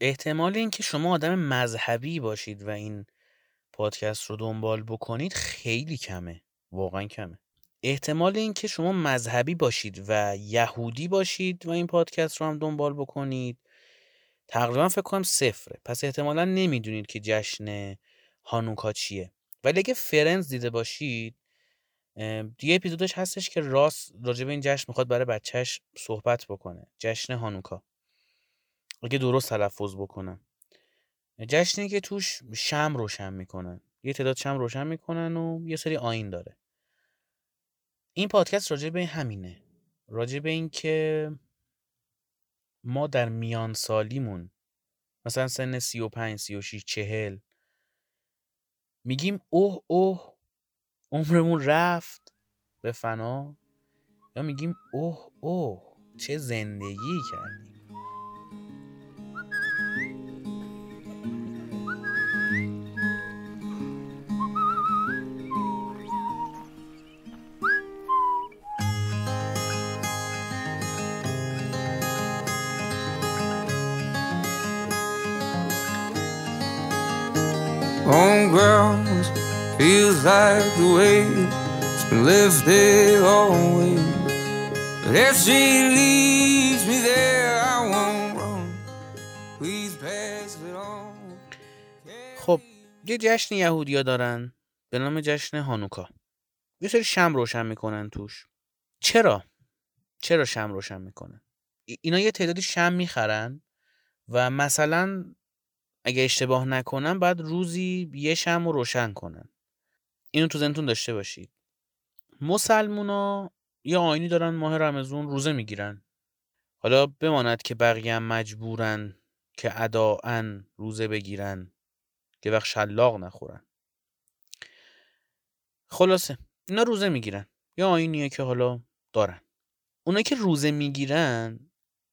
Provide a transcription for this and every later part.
احتمال اینکه شما آدم مذهبی باشید و این پادکست رو دنبال بکنید خیلی کمه واقعا کمه. احتمال اینکه شما مذهبی باشید و یهودی باشید و این پادکست رو هم دنبال بکنید تقریبا فکر کنم صفره. پس احتمالا نمی‌دونید که جشن هانوکا چیه. ولی اگه فرنز دیده باشید یه اپیزودش هستش که راست راجع به این جشن می‌خواد برای بچهش صحبت بکنه. جشن هانوکا. اگه درست تلفظ بکنم. جشنی که توش شم روشن می‌کنن. یه تعداد شم روشن می‌کنن و یه سری آین داره. این پادکست راجع به همینه. راجع به این که ما در میان سالیمون مثلا سن 35 36 40 میگیم اوه اوه عمرمون رفت به فنا یا میگیم اوه اوه چه زندگی کردیم. Ground feels like the way it's been lifted always. But if she leaves me there, I won't run. Please pass it on. خب یه جشن یهودیا دارن به نام جشن هانوکا یه سری شم روشن می‌کنن توش چرا چرا شم روشن می‌کنن اینا یه تعدادی شم می‌خرن و مثلا اگه اشتباه نکنم بعد روزی یه شم رو روشن کنن اینو تو زنتون داشته باشید. مسلمونا یه آینی دارن ماه رمزون روزه می‌گیرن. حالا بماند که بقیه هم مجبورن که اداعن روزه بگیرن که وقت شلاق نخورن. خلاصه اینا روزه می‌گیرن. یا آینیه که حالا دارن. اونا که روزه می‌گیرن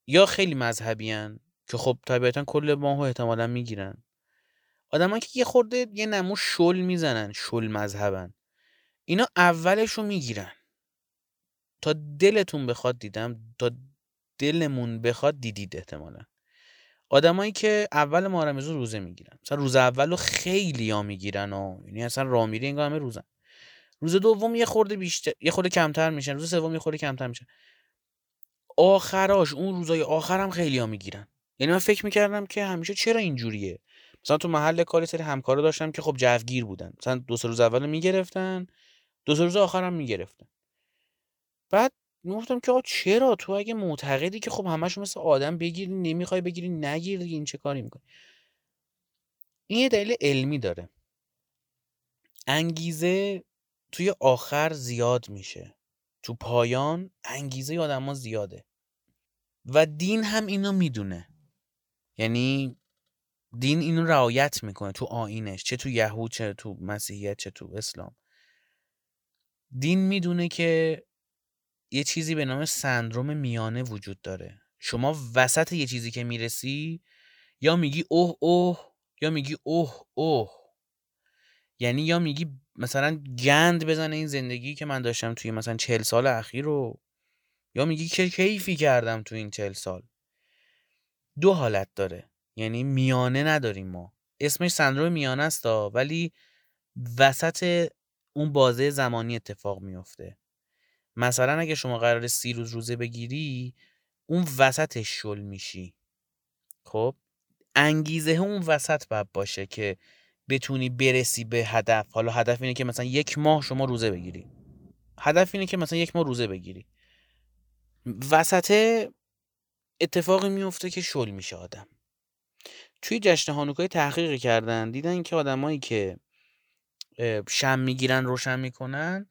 یا خیلی مذهبیان که خب طبیعتا کل ماهو احتمالا می‌گیرن. آدمایی که یه خورده یه نمو شل می‌زنن شل مذهبن اینا اولش رو می‌گیرن. تا دلتون بخواد دیدم تا دلمون بخواد دیدید احتمالا. آدمایی که اول مارمزون روزه می‌گیرن. مثلا روز اول رو خیلی ها می‌گیرن و یعنی اصلا رامیری انگار همه روزن. روز دوم یه خورده بیشتر یه خورده کمتر میشن. روز سوم یه خورده کمتر میشن. آخراش اون روزای آخر هم خیلی ها می‌گیرن. یعنی من فکر می‌کردم که همیشه چرا اینجوریه؟ مثلا تو محل کاری سری همکارا داشتم که خب جوگیر بودن. مثلا دو سه روز اول می‌گرفتن دو سه روز آخر هم می‌گرفتن. بعد می‌گفتم که آقا چرا؟ تو اگه معتقدی که خب همش مثل آدم بگیری نمی‌خوای بگیری نگیر دیگه این چه کاری می‌کنی؟ این یه دلیل علمی داره. انگیزه توی آخر زیاد میشه. تو پایان انگیزه آدما زیاده. و دین هم اینو می‌دونه. یعنی دین اینو رعایت می‌کنه تو آینش چه تو یهود چه تو مسیحیت چه تو اسلام. دین می‌دونه که یه چیزی به نام سندروم میانه وجود داره. شما وسط یه چیزی که می‌رسی یا میگی اوه اوه یا میگی اوه اوه. یعنی یا میگی مثلا گند بزنه این زندگی که من داشتم توی مثلا چهل سال اخیر رو یا میگی که کیفی کردم تو این چهل سال. دو حالت داره. یعنی میانه نداریم ما. اسمش سندروم میانه است ولی وسط اون بازه زمانی اتفاق میفته. مثلا اگه شما قرار سی روز روزه بگیری اون وسطش شل میشی. خب؟ انگیزه اون وسط باید باشه که بتونی برسی به هدف. حالا هدف اینه که مثلا یک ماه شما روزه بگیری. هدف اینه که مثلا یک ماه روزه بگیری. وسط اتفاقی میفته که شل میشه آدم. توی جشن هانوکای تحقیق کردن دیدن که آدمایی که شم می‌گیرن روشن می‌کنن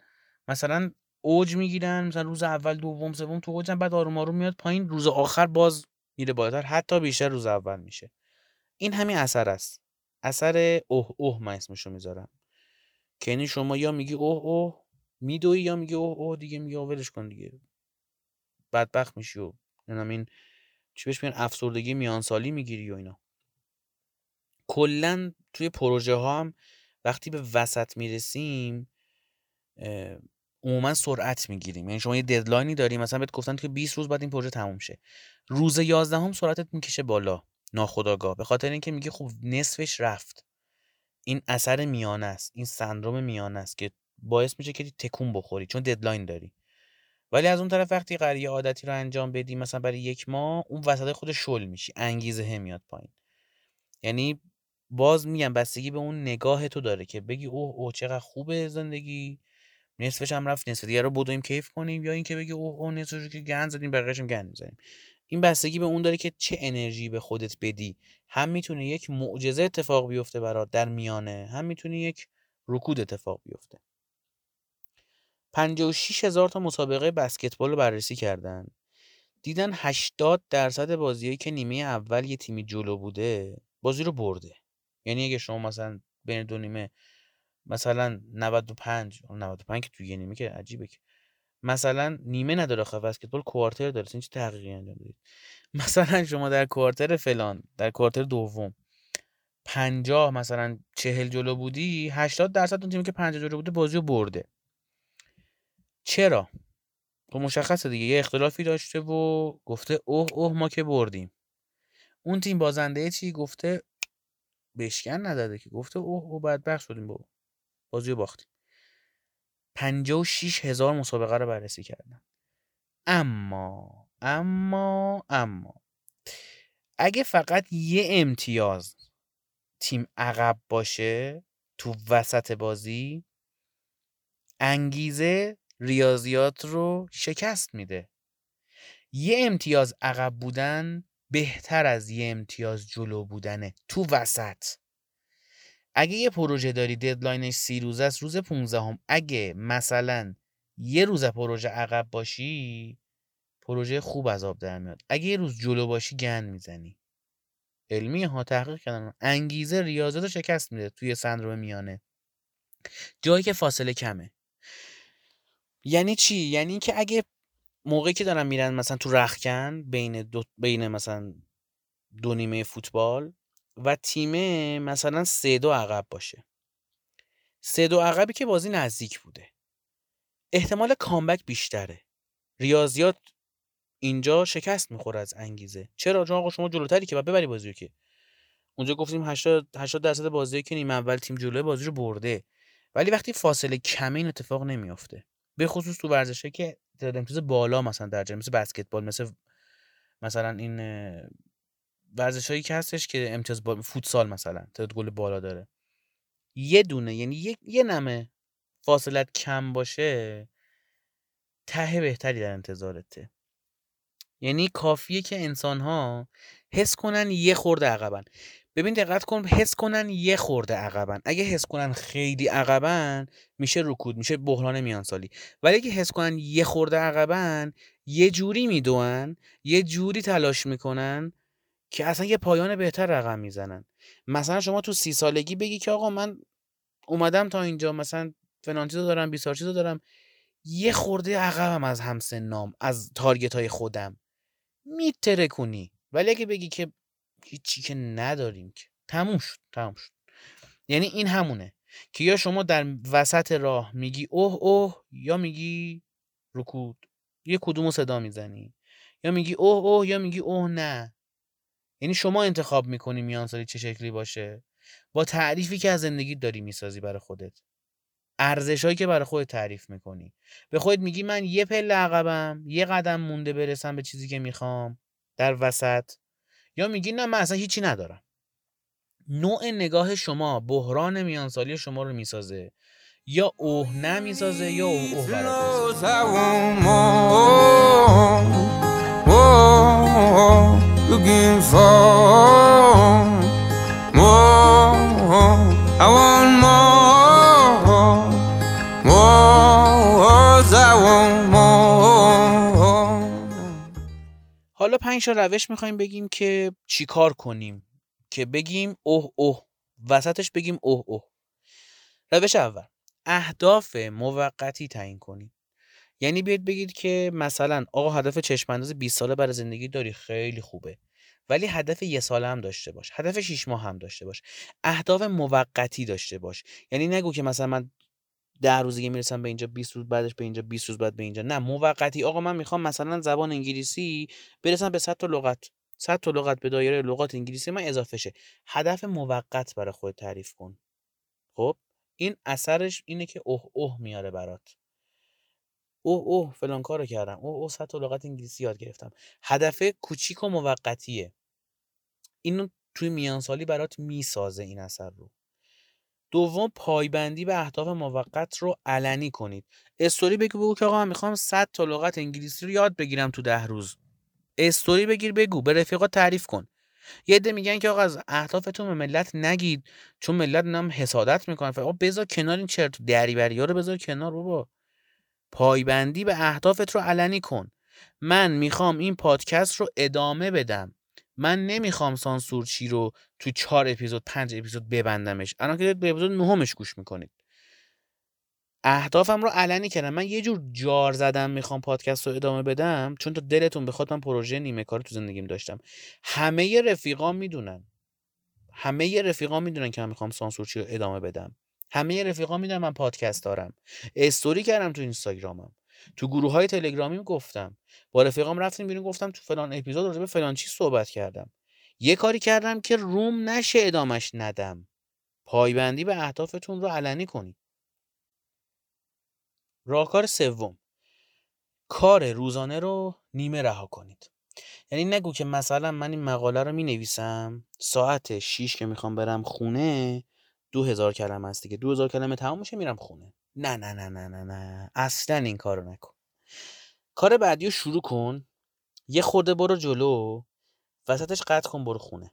مثلا اوج می‌گیرن مثلا روز اول دوم سوم تو اوجن بعد آروم آروم میاد پایین روز آخر باز میره بالاتر حتی بیشتر روز اول میشه. این همین اثر است. اثر اوه اوه من اسمشو می‌ذارم. که یعنی شما یا میگی اوه اوه میدوی یا میگی اوه اوه دیگه میگی ولش کن دیگه. بدبخت میشی و این چی بهش میگن؟ افسردگی میانسالی می‌گیری و اینا. کلا توی پروژه ها هم وقتی به وسط می‌رسیم عموما سرعت می‌گیریم. یعنی شما یه ددلاینی داری مثلا بهت گفتن که 20 روز بعد این پروژه تموم شه. روز 11 هم سرعتت می‌کشه بالا ناخداگاه به خاطر اینکه میگه خب نصفش رفت. این اثر میانه است این سندروم میانه است که باعث میشه که تکون بخوری چون ددلاین داری. ولی از اون طرف وقتی قرار عادتی رو انجام بدی مثلا برای یک ماه اون وسط خود شل میشی انگیزه میاد پایین. یعنی باز میگم بستگی به اون نگاه تو داره که بگی اوه اوه چقدر خوبه زندگی. نصفش هم رفت نصف دیگه رو بدویم کیف کنیم یا اینکه بگی اوه اوه نصفش که گند زدیم بقیه‌ش گند می‌زنیم. این بستگی به اون داره که چه انرژی به خودت بدی. هم می‌تونه یک معجزه اتفاق بیفته برات در میانه هم می‌تونه یک رکود اتفاق بیفته. 56 هزار تا مسابقه بسکتبال رو بررسی کردن. دیدن 80 درصد بازیایی که نیمه اول یه تیمی جلو بوده بازی رو برده. یعنی اگه شما مثلا بین دو نیمه مثلا 95 95 که توی یه نیمه که عجیبه که. مثلا نیمه نداره خب بسکتبال کوارتر داره. چه تحقیقی انجام دادید؟ مثلا شما در کوارتر فلان در کوارتر دوم 50 مثلا 40 جلو بودی 80 درصد اون تیمی که 50 جلو بوده بازی رو برده. چرا؟ خب مشخصه دیگه یه اختلافی داشته و گفته اوه اوه ما که بردیم. اون تیم بازنده چی گفته؟ بشکن نداده که گفته اوه اوه بدبخت شدیم بابا. بازی رو باختیم. 56 هزار مسابقه رو بررسی کردن. اما اما اما. اگه فقط یه امتیاز تیم عقب باشه تو وسط بازی انگیزه ریاضیات رو شکست میده. یه امتیاز عقب بودن بهتر از یه امتیاز جلو بودنه تو وسط. اگه یه پروژه داری ددلاینش سی روزه است روز 15 هم اگه مثلا یه روز پروژه عقب باشی پروژه خوب از آب در میاد. اگه یه روز جلو باشی گند می‌زنی. علمی ها تحقیق کردن. انگیزه ریاضیات رو شکست میده توی سندروم میانه. جایی که فاصله کمه. یعنی چی؟ یعنی که اگه موقعی که دارن میرن مثلا تو رخکن بین دو بین مثلا دو نیمه فوتبال و تیمه مثلا سه دو عقب باشه. سه دو عقبی که بازی نزدیک بوده. احتمال کامبک بیشتره. ریاضیات اینجا شکست می‌خوره از انگیزه. چرا؟ چون آقا شما جلوتری که بعد ببری بازی رو که. اونجا گفتیم 80 80 درصد بازی که نیمه اول تیم جلوی بازی رو برده. ولی وقتی فاصله کمه این اتفاق نمیافته. به خصوص تو ورزشه که تعداد امتیاز بالا مثلا در مثل بسکتبال مثل مثلا این ورزش هایی که هستش که امتیاز با فوتسال مثلا تعداد گل بالا داره. یه دونه یعنی یه, یه نمه فاصلت کم باشه ته بهتری در انتظارته. یعنی کافیه که انسان ها حس کنن یه خورده عقبن. ببین دقت کن حس کنن یه خورده عقبن. اگه حس کنن خیلی عقبن میشه رکود میشه بحران میان سالی ولی اگه حس کنن یه خورده عقبن یه جوری میدوئن یه جوری تلاش می‌کنن که اصلا یه پایان بهتر رقم می‌زنن. مثلا شما تو سی سالگی بگی که آقا من اومدم تا اینجا مثلا فلان چیزو دارم بیسار چیزو دارم. یه خورده عقبم از همسنام از تارگت های خودم. میترکونی. ولی اگه بگی که هیچی که نداریم که. تموم شد تموم شد. یعنی این همونه که یا شما در وسط راه میگی اوه اوه یا میگی رکود. یه کدومو صدا می‌زنی. یا میگی اوه اوه یا میگی اوه نه. یعنی شما انتخاب می‌کنی میان سالی چه شکلی باشه. با تعریفی که از زندگی داری می‌سازی برای خودت. ارزشهایی که برای خودت تعریف می‌کنی. به خودت میگی من یه پله عقبم یه قدم مونده برسم به چیزی که می‌خوام. در وسط یا میگی نه من اصلا هیچی ندارم. نوع نگاه شما بحران میانسالی شما رو می‌سازه یا اوه نه می‌سازه یا اوه, اوه for حالا پنج روش می‌خوایم بگیم که چیکار کنیم که بگیم اوه اوه. وسطش بگیم اوه اوه. روش اول اهداف موقتی تعیین کنید یعنی بیاید بگید که مثلا آقا هدف چشم انداز 20 ساله برای زندگی داری خیلی خوبه. ولی هدف یه ساله هم داشته باش. هدف 6 ماه هم داشته باش. اهداف موقتی داشته باش. یعنی نگو که مثلا من ده روزی می‌رسم به اینجا 20 روز بعدش به اینجا 20 روز بعد به اینجا. نه موقتی آقا من می‌خوام مثلا زبان انگلیسی برسم به 100 تا لغت. 100 تا لغت به دایره لغات انگلیسی من اضافه شه. هدف موقت برای خود تعریف کن. خب؟ این اثرش اینه که اوه اوه میاره برات. اوه اوه فلان کارو کردم. اوه اوه 100 تا لغت انگلیسی یاد گرفتم. هدف کوچیک و موقتیه. اینو توی میانسالی برات می‌سازه این اثر رو. دوم پایبندی به اهداف موقت رو علنی کنید. استوری بگو بگو که آقا من می‌خوام 100 تا لغت انگلیسی رو یاد بگیرم تو ده روز. استوری بگیر بگو به رفیقات تعریف کن. یه عده میگن که آقا از اهدافتون به ملت نگید چون ملت نم حسادت می‌کنن آقا بذار کنار این چرت دریوری ها رو بذار کنار بابا. پایبندی به اهدافت رو علنی کن. من می‌خوام این پادکست رو ادامه بدم. من نمی‌خوام سانسورچی رو تو چهار اپیزود پنج اپیزود ببندمش. الان که به اپیزود نهمش گوش می‌کنید. اهدافم رو علنی کردم. من یه جور جار زدم می‌خوام پادکست رو ادامه بدم چون تو دلتون بخواد من پروژه نیمه کار تو زندگیم داشتم. همه رفیقام می‌دونن. همه رفیقام می‌دونن که من می‌خوام سانسورچی رو ادامه بدم. همه رفیقام می‌دونن من پادکست دارم. استوری کردم تو اینستاگرامم. تو گروه های تلگرامی گفتم. با رفیقام رفتیم بیرون گفتم تو فلان اپیزود راجع به فلان چیز صحبت کردم. یه کاری کردم که روم نشه ادامش ندم. پایبندی به اهدافتون رو علنی کنید. راهکار سوم. کار روزانه رو نیمه رها کنید. یعنی نگو که مثلا من این مقاله رو می نویسم ساعت 6 که می‌خوام برم خونه دو هزار کلمه است دیگه. دو هزار کلمه تمام میشه میرم خونه. نه نه نه نه نه نه. اصلا این کارو نکن. کار بعدی رو شروع کن. یه خورده برو جلو. وسطش قطع کن برو خونه.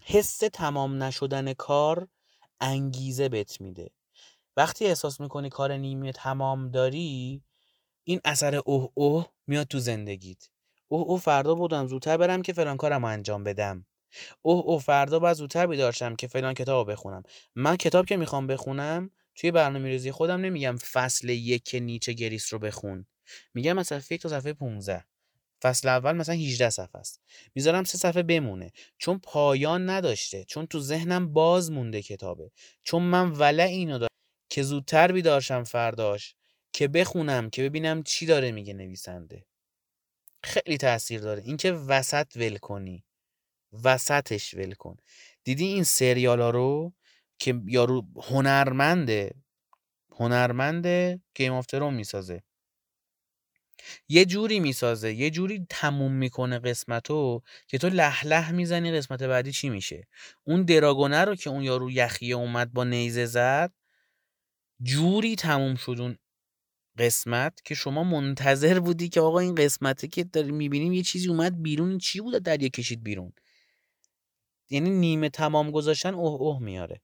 حس تمام نشدن کار انگیزه بهت میده. وقتی احساس می‌کنی کار نیمه تمام داری این اثر اوه اوه میاد تو زندگیت. اوه اوه فردا بودم زودتر برم که فلان کارم انجام بدم. اوه اوه فردا باید زودتر بیدارشم که فلان کتاب بخونم. من کتاب که می‌خوام بخونم توی برنامه ریزی خودم نمیگم فصل یک نیچه گریس رو بخون. میگم مثلا یک تا صفحه 15 فصل اول مثلا 18 صفحه است. می‌ذارم سه صفحه بمونه. چون پایان نداشته. چون تو ذهنم باز مونده کتابه. چون من ولع اینو دارم که زودتر بیدارشم فرداش که بخونم که ببینم چی داره میگه نویسنده. خیلی تاثیر داره. اینکه وسط ول کنی. وسطش ول کن. دیدی این سریال ها رو؟ که یارو هنرمنده هنرمنده گیم آف ترون می‌سازه. یه جوری می‌سازه یه جوری تموم می‌کنه قسمتو که تو لح لح می‌زنی قسمت بعدی چی میشه. اون دراگونه رو که اون یارو یخیه اومد با نیزه زد جوری تموم شد اون قسمت که شما منتظر بودی که آقا این قسمته که داری می‌بینیم یه چیزی اومد بیرون چی بود دریا کشید بیرون؟ یعنی نیمه تمام گذاشتن اوه اوه میاره.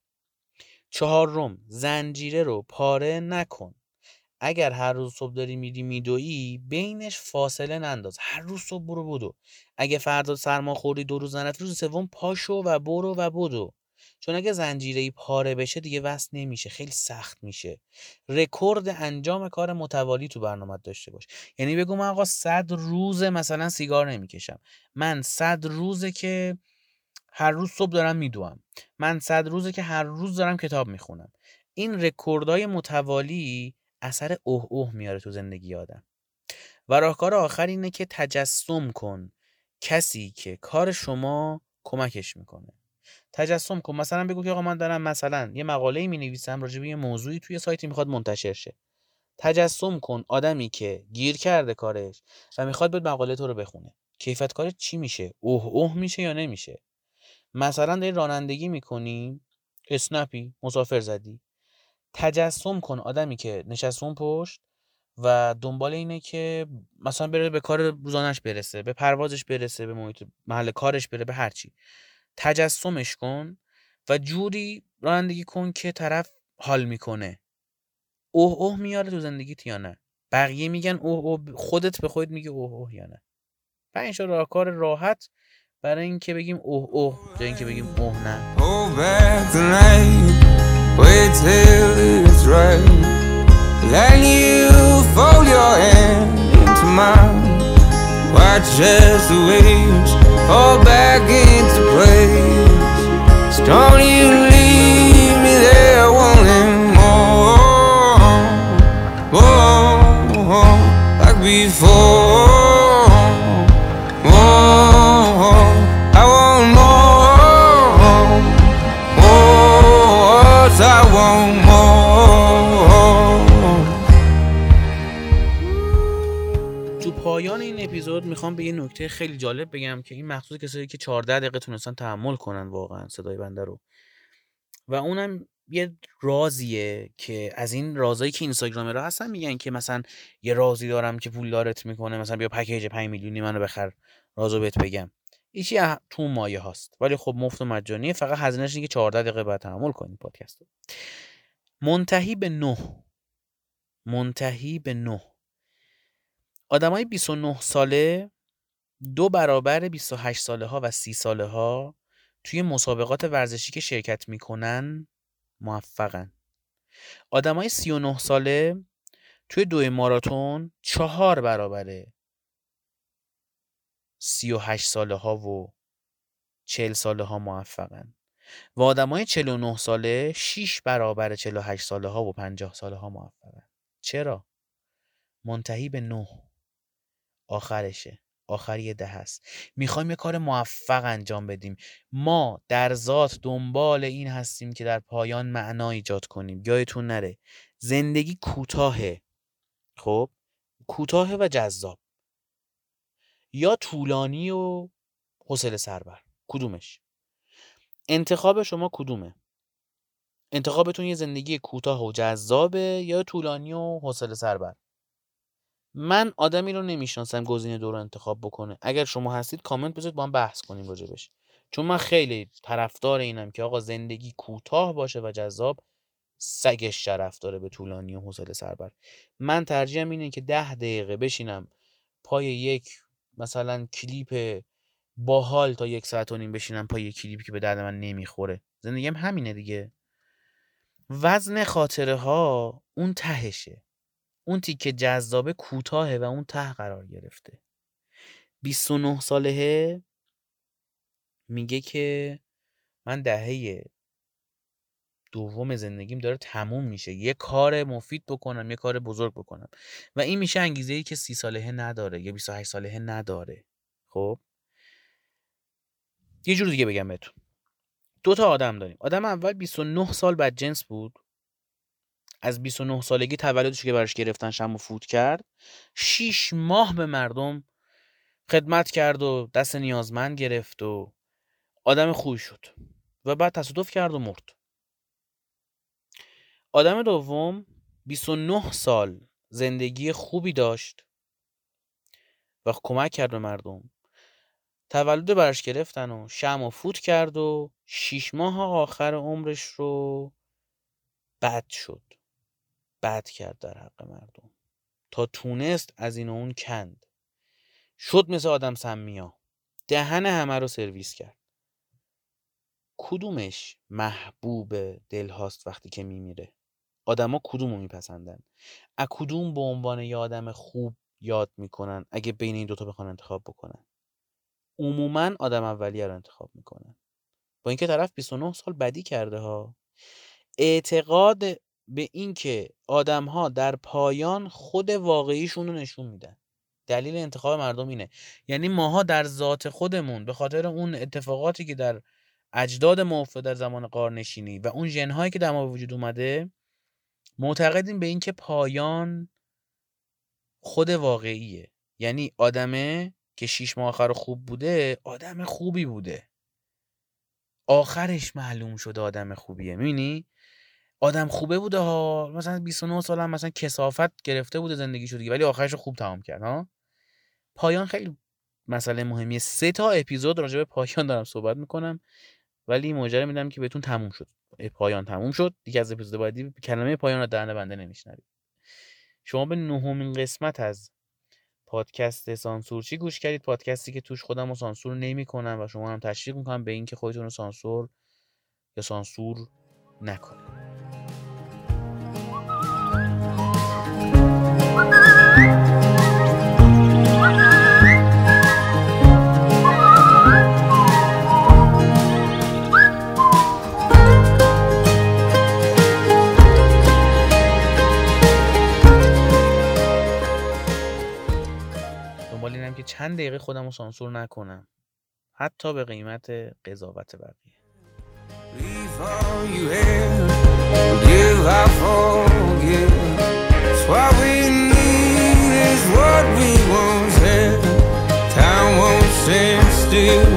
چهارم زنجیره رو پاره نکن. اگر هر روز صبح داری میری میدویی بینش فاصله ننداز. هر روز صبح برو بدو. اگه فردا سرما خوردی دو روز نرفتی روز سوم پاشو و برو و بدو. چون اگه زنجیره ای پاره بشه دیگه وصل نمیشه. خیلی سخت میشه. رکورد انجام کار متوالی تو برنامه داشته باش. یعنی بگو من آقا صد روز مثلا سیگار نمی‌کشم. من صد روزه که هر روز صبح دارم میدوام من صد روزه که هر روز دارم کتاب می‌خونم. این رکوردهای متوالی اثر اوه اوه میاره تو زندگی آدم. و راهکار آخر اینه که تجسم کن. کسی که کار شما کمکش می‌کنه. تجسم کن. مثلا بگو که آقا من دارم مثلا یه مقاله می نویسم راجع به یه موضوعی توی سایتی می‌خواد منتشر شه. تجسم کن. آدمی که گیر کرده کارش و می‌خواد به مقاله تو رو بخونه. کیفیت کارت چی میشه؟ اوه اوه میشه یا نمیشه؟ مثلا داری رانندگی می‌کنی؟ اسنپی مسافر زدی. تجسم کن آدمی که نشسته پشت و دنبال اینه که مثلا بره به کار روزانش برسه به پروازش برسه به محیط محل کارش بره به هرچی تجسمش کن و جوری رانندگی کن که طرف حال می‌کنه. اوه اوه میاره تو زندگیت یا نه؟ بقیه میگن اوه اوه خودت به خودت میگه اوه اوه یا نه؟ پنج راهکار راحت برای اینکه بگیم اوه اوه جای اینکه بگیم اوه نه Hold back the night, wait till it's right. Then you fold your hand into mine. Watch as the waves fall back into place. So don't you leave می‌خوام به یه نکته خیلی جالب بگم که این مخصوص کسایی که 14 دقیقه تونستن تحمل کنن واقعا صدای بنده رو. و اونم یه رازیه که از این رازایی که اینستاگرام را هستن میگن که مثلا یه رازی دارم که پول دارت می‌کنه مثلا بیا پکیج 5 میلیونی منو بخر رازو بهت بگم. ایشی تو مایه هاست. ولی خب مفت و مجانیه فقط هزینهش اینه که 14 دقیقه بعد تحمل کنید پادکست منتهی به 9 منتهی به 9 آدمای 29 ساله دو برابر 28 ساله ها و 30 ساله ها توی مسابقات ورزشی که شرکت می‌کنن موفقن. آدمای 39 ساله توی دوی ماراتون چهار برابره 38 ساله ها و 40 ساله ها موفقن و آدمای 49 ساله 6 برابر 48 ساله ها و 50 ساله ها موفقن. چرا؟ منتهی به 9 آخرشه. آخر یه ده هست. می‌خوایم یه کار موفق انجام بدیم. ما در ذات دنبال این هستیم که در پایان معنا ایجاد کنیم. یادتون نره. زندگی کوتاهه. خب؟ کوتاه و جذاب. یا طولانی و حوصله سربر. کدومش؟ انتخاب شما کدومه؟ انتخابتون یه زندگی کوتاه و جذابه یا طولانی و حوصله سربر؟ من آدمی رو نمی‌شناسم گزینه دو رو انتخاب بکنه. اگر شما هستید کامنت بذارید با هم بحث کنیم راجبش. چون من خیلی طرفدار اینم که آقا زندگی کوتاه باشه و جذاب سگش شرف داره به طولانی و حوصله سربر. من ترجیحم اینه که ده دقیقه بشینم پای یک مثلا کلیپ باحال تا یک ساعت و نیم بشینم پای یک کلیپی که به درد من نمی‌خوره. زندگیم همینه دیگه. وزن خاطره ها اون تهشه. اون تیکه جذابه کوتاهه و اون ته قرار گرفته. 29 ساله میگه که من دهه دوم زندگیم داره تموم میشه. یه کار مفید بکنم یه کار بزرگ بکنم. و این میشه انگیزه ای که سی ساله نداره یا 28 ساله نداره. خب؟ یه جور دیگه بگم بهتون. دو تا آدم داریم. آدم اول 29 سال بعد جنس بود. از 29 سالگی تولدش که براش گرفتن شم و فوت کرد 6 ماه به مردم خدمت کرد و دست نیازمند گرفت و آدم خوبی شد و بعد تصادف کرد و مرد. آدم دوم 29 سال زندگی خوبی داشت و کمک کرد به مردم. تولد براش گرفتن و شم و فوت کرد و شیش ماه آخر عمرش رو بد شد. بد کرد در حق مردم. تا تونست از این و اون کند. شد مثل آدم سمیا دهن همه رو سرویس کرد. کدومش محبوب دل هاست وقتی که میمیره؟ آدما کدوم رو میپسندن؟ از کدوم به عنوان یه آدم خوب یاد می‌کنن اگه بین این دوتا بخوان انتخاب بکنن؟ عموما آدم اولیه رو انتخاب می‌کنن. با اینکه طرف 29 سال بدی کرده ها. اعتقاد به اینکه آدم ها در پایان خود واقعیشون رو نشون میدن. دلیل انتخاب مردم اینه. یعنی ماها در ذات خودمون به خاطر اون اتفاقاتی که در اجداد ما در زمان قارنشینی و اون ژنهایی که در ما وجود اومده معتقدیم به اینکه پایان خود واقعیه. یعنی آدمه که شیش ماه آخر خوب بوده آدم خوبی بوده. آخرش معلوم شده آدم خوبیه. می‌بینی؟ آدم خوبه بوده ها. مثلا 29 سال هم مثلا کسافت گرفته بوده زندگی شده ولی آخرش خوب تمام کرد ها؟ پایان خیلی مسئله مهمیه. سه تا اپیزود راجع به پایان دارم صحبت می‌کنم ولی ماجرا میدم که بهتون تموم شد. پایان تموم شد. دیگه از اپیزود بعدی کلمه پایان رو دهنه بنده نمیشنوید. شما به نهمین قسمت از پادکست سانسورچی گوش کردید؟ پادکستی که توش خودم رو سانسور نمی کنم و شما هم تشویق می‌کنم به اینکه خودتون رو سانسور یا سانسور نکنید. چند دقیقه خودم رو سانسور نکنم. حتی به قیمت قضاوت بقیه. I forget. It's what we need is what we had. Time won't stand still.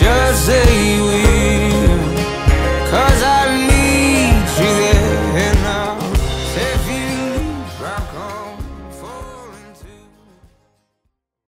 Just say